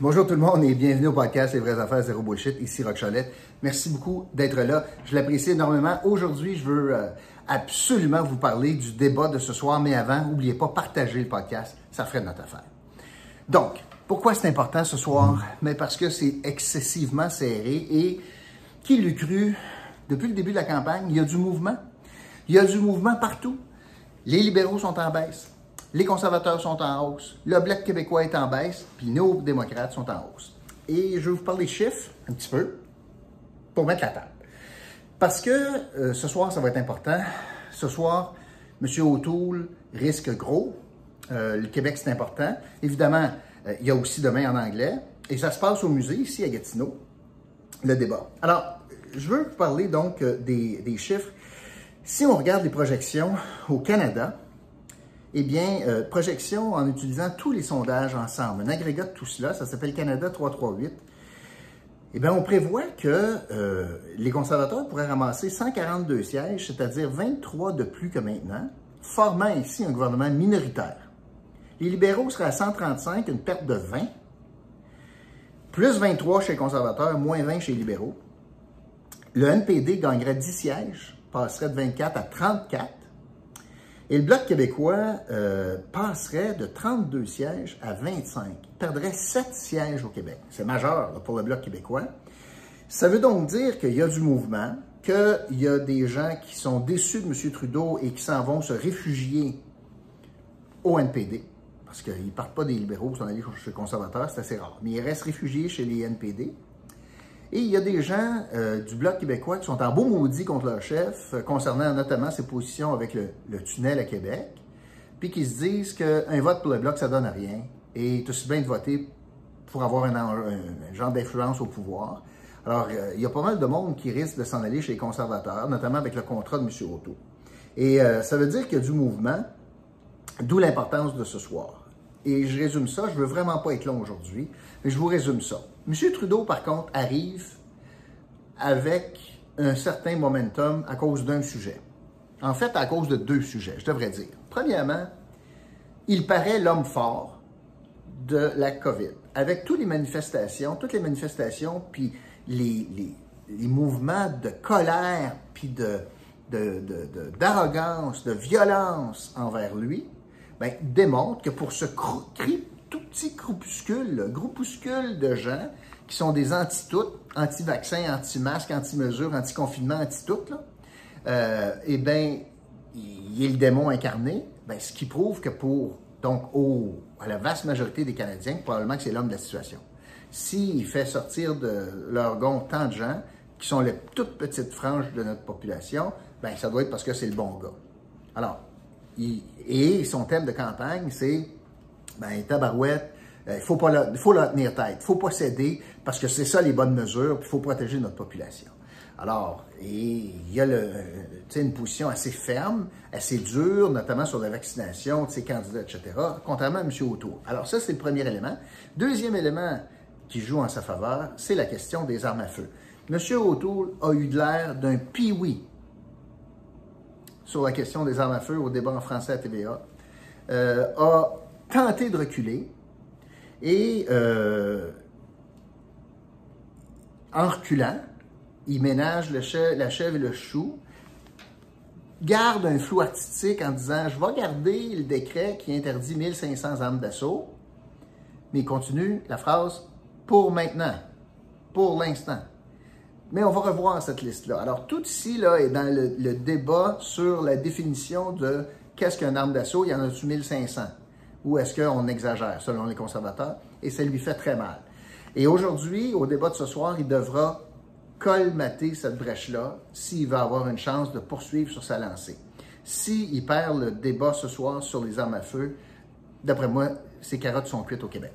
Bonjour tout le monde et bienvenue au podcast Les vraies affaires zéro bullshit. Ici Rock. Merci beaucoup d'être là. Je l'apprécie énormément. Aujourd'hui, je veux euh, absolument vous parler du débat de ce soir, mais avant, n'oubliez pas, partager le podcast. Ça ferait notre affaire. Donc, pourquoi c'est important ce soir? Mais parce que c'est excessivement serré et qui l'eût cru, depuis le début de la campagne, il y a du mouvement. Il y a du mouvement partout. Les libéraux sont en baisse. Les conservateurs sont en hausse. Le Bloc québécois est en baisse. Puis nos démocrates sont en hausse. Et je vais vous parler des chiffres un petit peu pour mettre la table. Parce que euh, ce soir, ça va être important. Ce soir, M. O'Toole risque gros. Euh, le Québec, c'est important. Évidemment, euh, il y a aussi demain en anglais. Et ça se passe au musée, ici à Gatineau, le débat. Alors, je veux vous parler donc des chiffres. Si on regarde les projections au Canada, eh bien, euh, projection en utilisant tous les sondages ensemble, un agrégat de tout cela, ça s'appelle Canada 338. Eh bien, on prévoit que euh, les conservateurs pourraient ramasser 142 sièges, c'est-à-dire 23 de plus que maintenant, formant ainsi un gouvernement minoritaire. Les libéraux seraient à 135, une perte de 20, plus 23 chez les conservateurs, moins 20 chez les libéraux. Le NPD gagnerait 10 sièges, passerait de 24 à 34. Et le Bloc québécois euh, passerait de 32 sièges à 25. Il perdrait 7 sièges au Québec. C'est majeur pour le Bloc québécois. Ça veut donc dire qu'il y a du mouvement, qu'il y a des gens qui sont déçus de M. Trudeau et qui s'en vont se réfugier au NPD, parce qu'ils ne partent pas des libéraux, ils sont allés chez les conservateurs, c'est assez rare. Mais ils restent réfugiés chez les NPD. Et il y a des gens euh, du Bloc québécois qui sont en beau maudit contre leur chef, euh, concernant notamment ses positions avec le, tunnel à Québec, puis qui se disent qu'un vote pour le Bloc, ça donne rien, et tout aussi bien de voter pour avoir un, genre d'influence au pouvoir. Alors, euh, il y a pas mal de monde qui risque de s'en aller chez les conservateurs, notamment avec le contrat de M. Otto. Et ça veut dire qu'il y a du mouvement, d'où l'importance de ce soir. Et je résume ça, je veux vraiment pas être long aujourd'hui, mais je vous résume ça. M. Trudeau, par contre, arrive avec un certain momentum à cause d'un sujet. En fait, à cause de deux sujets, je devrais dire. Premièrement, il paraît l'homme fort de la COVID. Avec toutes les manifestations, toutes les manifestations, puis les, mouvements de colère, puis d'arrogance, de, de, de, violence envers lui, ben, démontre que pour ce tout petit groupuscule, de gens qui sont des anti-tout, anti-vaccins, anti-masques, anti-mesures, anti-confinement, anti-tout, euh, eh bien, il est le démon incarné, ben, ce qui prouve que pour, donc, au, à la vaste majorité des Canadiens, probablement que c'est l'homme de la situation. S'il fait sortir de leur gond tant de gens, qui sont les toutes petites franges de notre population, ben, ça doit être parce que c'est le bon gars. Alors, il, et son thème de campagne, c'est ben, tabarouette, il euh, faut, pas la, faut la tenir tête, il faut pas céder, parce que c'est ça les bonnes mesures, puis il faut protéger notre population. Alors, il y a le, une position assez ferme, assez dure, notamment sur la vaccination de ses candidats, etc., contrairement à M. Autour. Alors ça, c'est le premier élément. Deuxième élément qui joue en sa faveur, c'est la question des armes à feu. M. O'Toole a eu de l'air d'un pioui sur la question des armes à feu au débat en français à TVA, euh, a tenté de reculer et euh, en reculant, il ménage la chèvre et le chou, garde un flou artistique en disant je vais garder le décret qui interdit 1500 armes d'assaut, mais il continue la phrase pour maintenant, pour l'instant. Mais on va revoir cette liste-là. Alors, tout ici là, est dans le, débat sur la définition de qu'est-ce qu'une arme d'assaut. Il y en a-tu 1500? Ou est-ce qu'on exagère, selon les conservateurs? Et ça lui fait très mal. Et aujourd'hui, au débat de ce soir, il devra colmater cette brèche-là s'il veut avoir une chance de poursuivre sur sa lancée. S'il perd le débat ce soir sur les armes à feu, d'après moi, ses carottes sont cuites au Québec.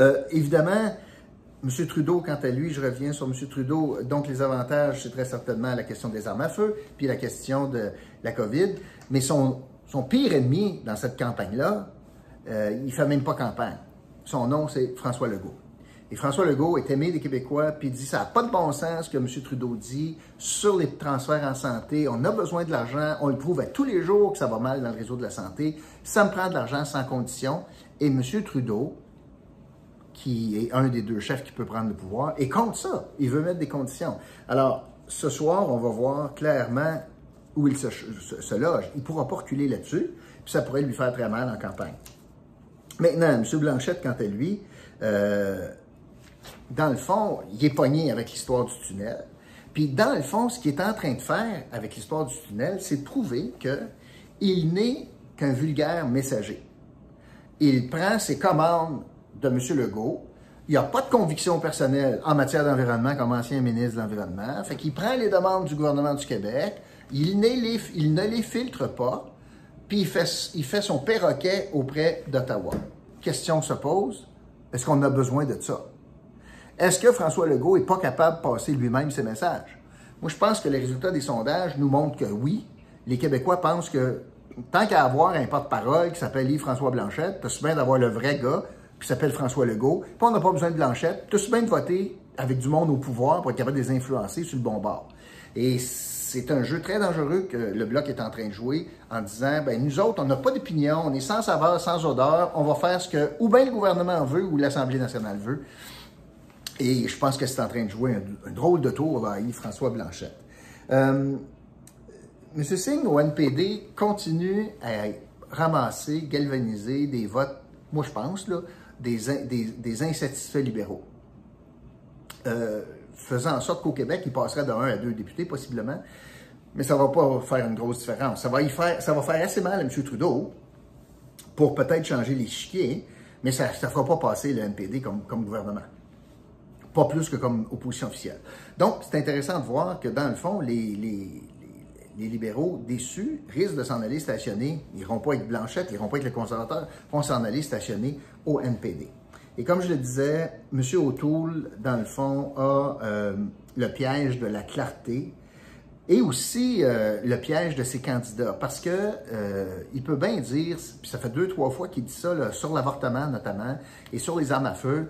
Euh, évidemment, M. Trudeau, quant à lui, je reviens sur M. Trudeau, donc les avantages, c'est très certainement la question des armes à feu, puis la question de la COVID, mais son, pire ennemi dans cette campagne-là, euh, il ne fait même pas campagne. Son nom, c'est François Legault. Et François Legault est aimé des Québécois, puis il dit ça n'a pas de bon sens que M. Trudeau dit sur les transferts en santé. On a besoin de l'argent, on le prouve à tous les jours que ça va mal dans le réseau de la santé. Ça me prend de l'argent sans condition. Et M. Trudeau qui est un des deux chefs qui peut prendre le pouvoir, et contre ça, il veut mettre des conditions. Alors, ce soir, on va voir clairement où il se, loge. Il ne pourra pas reculer là-dessus, puis ça pourrait lui faire très mal en campagne. Maintenant, M. Blanchette, quant à lui, euh, dans le fond, il est pogné avec l'histoire du tunnel. Puis dans le fond, ce qu'il est en train de faire avec l'histoire du tunnel, c'est de prouver qu'il n'est qu'un vulgaire messager. Il prend ses commandes de M. Legault. Il n'a pas de conviction personnelle en matière d'environnement comme ancien ministre de l'Environnement. Fait qu'il prend les demandes du gouvernement du Québec, il, ne les filtre pas, puis il fait, son perroquet auprès d'Ottawa. Question se pose, est-ce qu'on a besoin de ça? Est-ce que François Legault n'est pas capable de passer lui-même ses messages? Moi, je pense que les résultats des sondages nous montrent que oui, les Québécois pensent que tant qu'à avoir un porte-parole qui s'appelle Yves-François Blanchette, tu bien d'avoir le vrai gars qui s'appelle François Legault, puis on n'a pas besoin de Blanchette, tu bien de voter avec du monde au pouvoir pour être capable de les influencer sur le bon bord. Et c'est un jeu très dangereux que le Bloc est en train de jouer en disant, ben nous autres, on n'a pas d'opinion, on est sans saveur, sans odeur, on va faire ce que ou bien le gouvernement veut ou l'Assemblée nationale veut. Et je pense que c'est en train de jouer un, drôle de tour à Yves-François Blanchette. Euh, M. Singh, au NPD, continue à ramasser, galvaniser des votes, moi je pense, là, des, des, insatisfaits libéraux. Euh, faisant en sorte qu'au Québec, il passerait de 1 à 2 députés, possiblement. Mais ça ne va pas faire une grosse différence. Ça va, y faire, ça va faire assez mal à M. Trudeau pour peut-être changer les chiquiers, mais ça ne fera pas passer le NPD comme, comme gouvernement pas plus que comme opposition officielle. Donc, c'est intéressant de voir que, dans le fond, les, les, les libéraux déçus risquent de s'en aller stationner, ils n'iront pas avec Blanchette, ils n'iront pas avec les conservateurs, vont s'en aller stationner au NPD. Et comme je le disais, M. O'Toole, dans le fond, a euh, le piège de la clarté et aussi euh, le piège de ses candidats. Parce que euh, il peut bien dire, puis ça fait deux, trois fois qu'il dit ça, sur l'avortement notamment, et sur les armes à feu,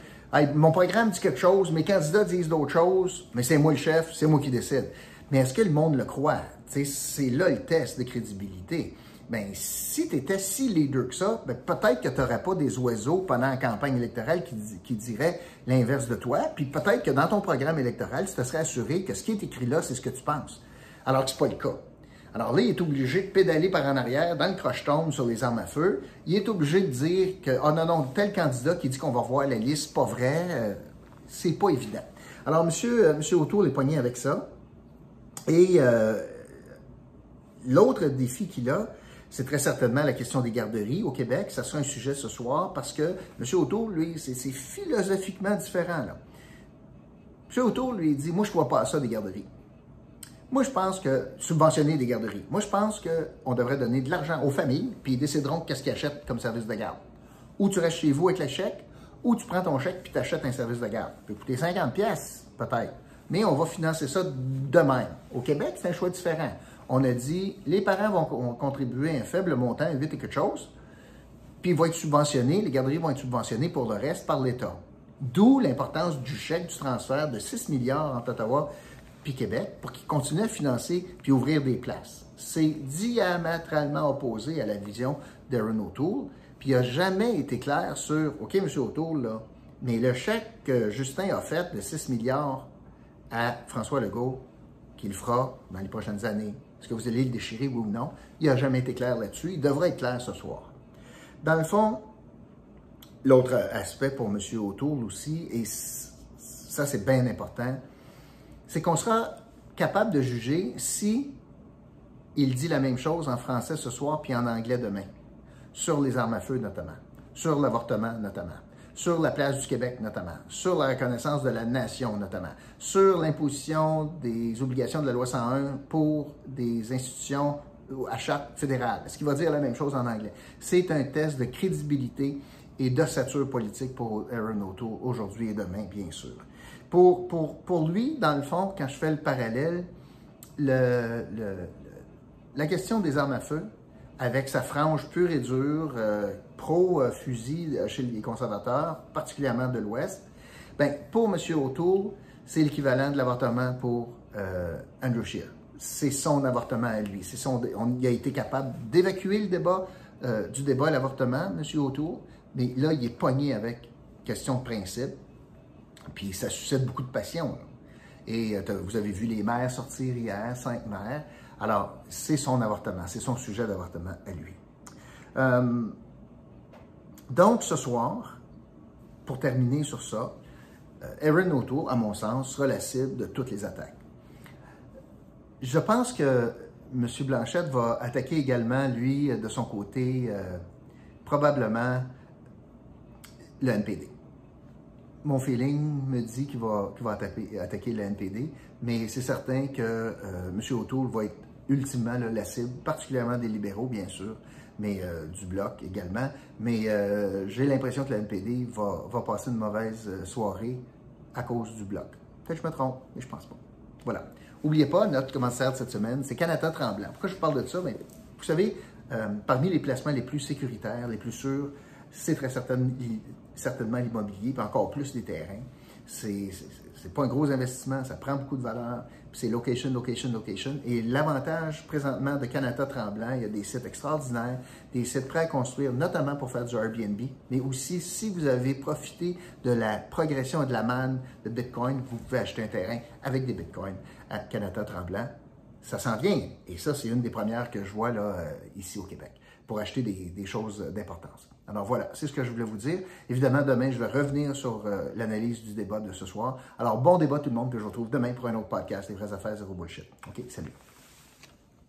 mon programme dit quelque chose, mes candidats disent d'autres choses, mais c'est moi le chef, c'est moi qui décide. Mais est-ce que le monde le croit? C'est là le test de crédibilité. Ben, si tu étais si leader que ça, ben, peut-être que tu n'aurais pas des oiseaux pendant la campagne électorale qui, qui diraient l'inverse de toi, puis peut-être que dans ton programme électoral, tu te serais assuré que ce qui est écrit là, c'est ce que tu penses. Alors que ce pas le cas. Alors là, il est obligé de pédaler par en arrière dans le croche-tombe sur les armes à feu. Il est obligé de dire que, oh non, non, tel candidat qui dit qu'on va voir la liste, pas vrai, euh, c'est pas évident. Alors, monsieur, euh, monsieur Autour est poigné avec ça. Et euh, l'autre défi qu'il a, c'est très certainement la question des garderies au Québec. Ça sera un sujet ce soir parce que M. Autour, lui, c'est philosophiquement différent. M. Autour, lui, dit Moi, je ne vois pas ça des garderies. Moi, je pense que subventionner des garderies. Moi, je pense qu'on devrait donner de l'argent aux familles, puis ils décideront qu'est-ce qu'ils achètent comme service de garde. Ou tu restes chez vous avec le chèque, ou tu prends ton chèque puis tu achètes un service de garde. Ça peut coûter 50 pièces peut-être, on va financer ça de même. Au Québec, c'est un choix différent. On a dit, les parents vont contribuer un faible montant, 8 et quelque chose, puis ils vont être subventionnés, les garderies vont être subventionnées pour le reste par l'État. D'où l'importance du chèque, du transfert de 6 milliards entre Ottawa puis Québec pour qu'ils continuent à financer puis ouvrir des places. C'est diamétralement opposé à la vision d'Aaron O'Toole. Puis il n'a jamais été clair sur, OK, M. O'Toole, là, mais le chèque que Justin a fait de 6 milliards à François Legault, qu'il fera dans les prochaines années, est-ce que vous allez le déchirer, oui ou non? Il n'a jamais été clair là-dessus. Il devrait être clair ce soir. Dans le fond, l'autre aspect pour M. O'Toole aussi, et ça c'est bien important, c'est qu'on sera capable de juger si il dit la même chose en français ce soir puis en anglais demain, sur les armes à feu notamment, sur l'avortement notamment, sur la place du Québec notamment, sur la reconnaissance de la nation notamment, sur l'imposition des obligations de la loi 101 pour des institutions à charte fédérale. Est-ce qu'il va dire la même chose en anglais? C'est un test de crédibilité et d'ossature politique pour Aaron O'Toole aujourd'hui et demain, bien sûr. Pour, pour, pour, lui, dans le fond, quand je fais le parallèle, le, la question des armes à feu, avec sa frange pure et dure, euh, pro-fusil chez les conservateurs, particulièrement de l'Ouest, ben, pour M. O'Toole, c'est l'équivalent de l'avortement pour euh, Andrew Scheer. C'est son avortement à lui. Son, on, il a été capable d'évacuer le débat, euh, du débat à l'avortement, M. O'Toole, mais là, il est pogné avec question de principe. Puis ça suscite beaucoup de passion. Et vous avez vu les mères sortir hier, cinq mères. Alors, c'est son avortement, c'est son sujet d'avortement à lui. Donc, ce soir, pour terminer sur ça, Aaron O'Toole, à mon sens, sera la cible de toutes les attaques. Je pense que M. Blanchette va attaquer également, lui, de son côté, euh, probablement le NPD. Mon feeling me dit qu'il va, attaquer, le NPD, mais c'est certain que euh, M. O'Toole va être ultimement la cible, particulièrement des libéraux, bien sûr, mais euh, du bloc également. Mais j'ai l'impression que le NPD va, va, passer une mauvaise soirée à cause du bloc. Peut-être que je me trompe, mais je pense pas. Voilà. N'oubliez pas, notre commentaire de cette semaine, c'est Canada Tremblant. Pourquoi je parle de ça? Bien, vous savez, euh, parmi les placements les plus sécuritaires, les plus sûrs, c'est très certainement l'immobilier, puis encore plus les terrains. C'est pas un gros investissement, ça prend beaucoup de valeur, c'est location, location, location. Et l'avantage présentement de Canada Tremblant, il y a des sites extraordinaires, des sites prêts à construire, notamment pour faire du Airbnb, mais aussi si vous avez profité de la progression et de la manne de Bitcoin, vous pouvez acheter un terrain avec des Bitcoins à Canada Tremblant. Ça s'en vient. Et ça, c'est une des premières que je vois là, euh, ici au Québec pour acheter des, choses d'importance. Alors voilà, c'est ce que je voulais vous dire. Évidemment, demain, je vais revenir sur euh, l'analyse du débat de ce soir. Alors, bon débat tout le monde, que je vous retrouve demain pour un autre podcast, Les vraies affaires, zéro bullshit. OK, salut.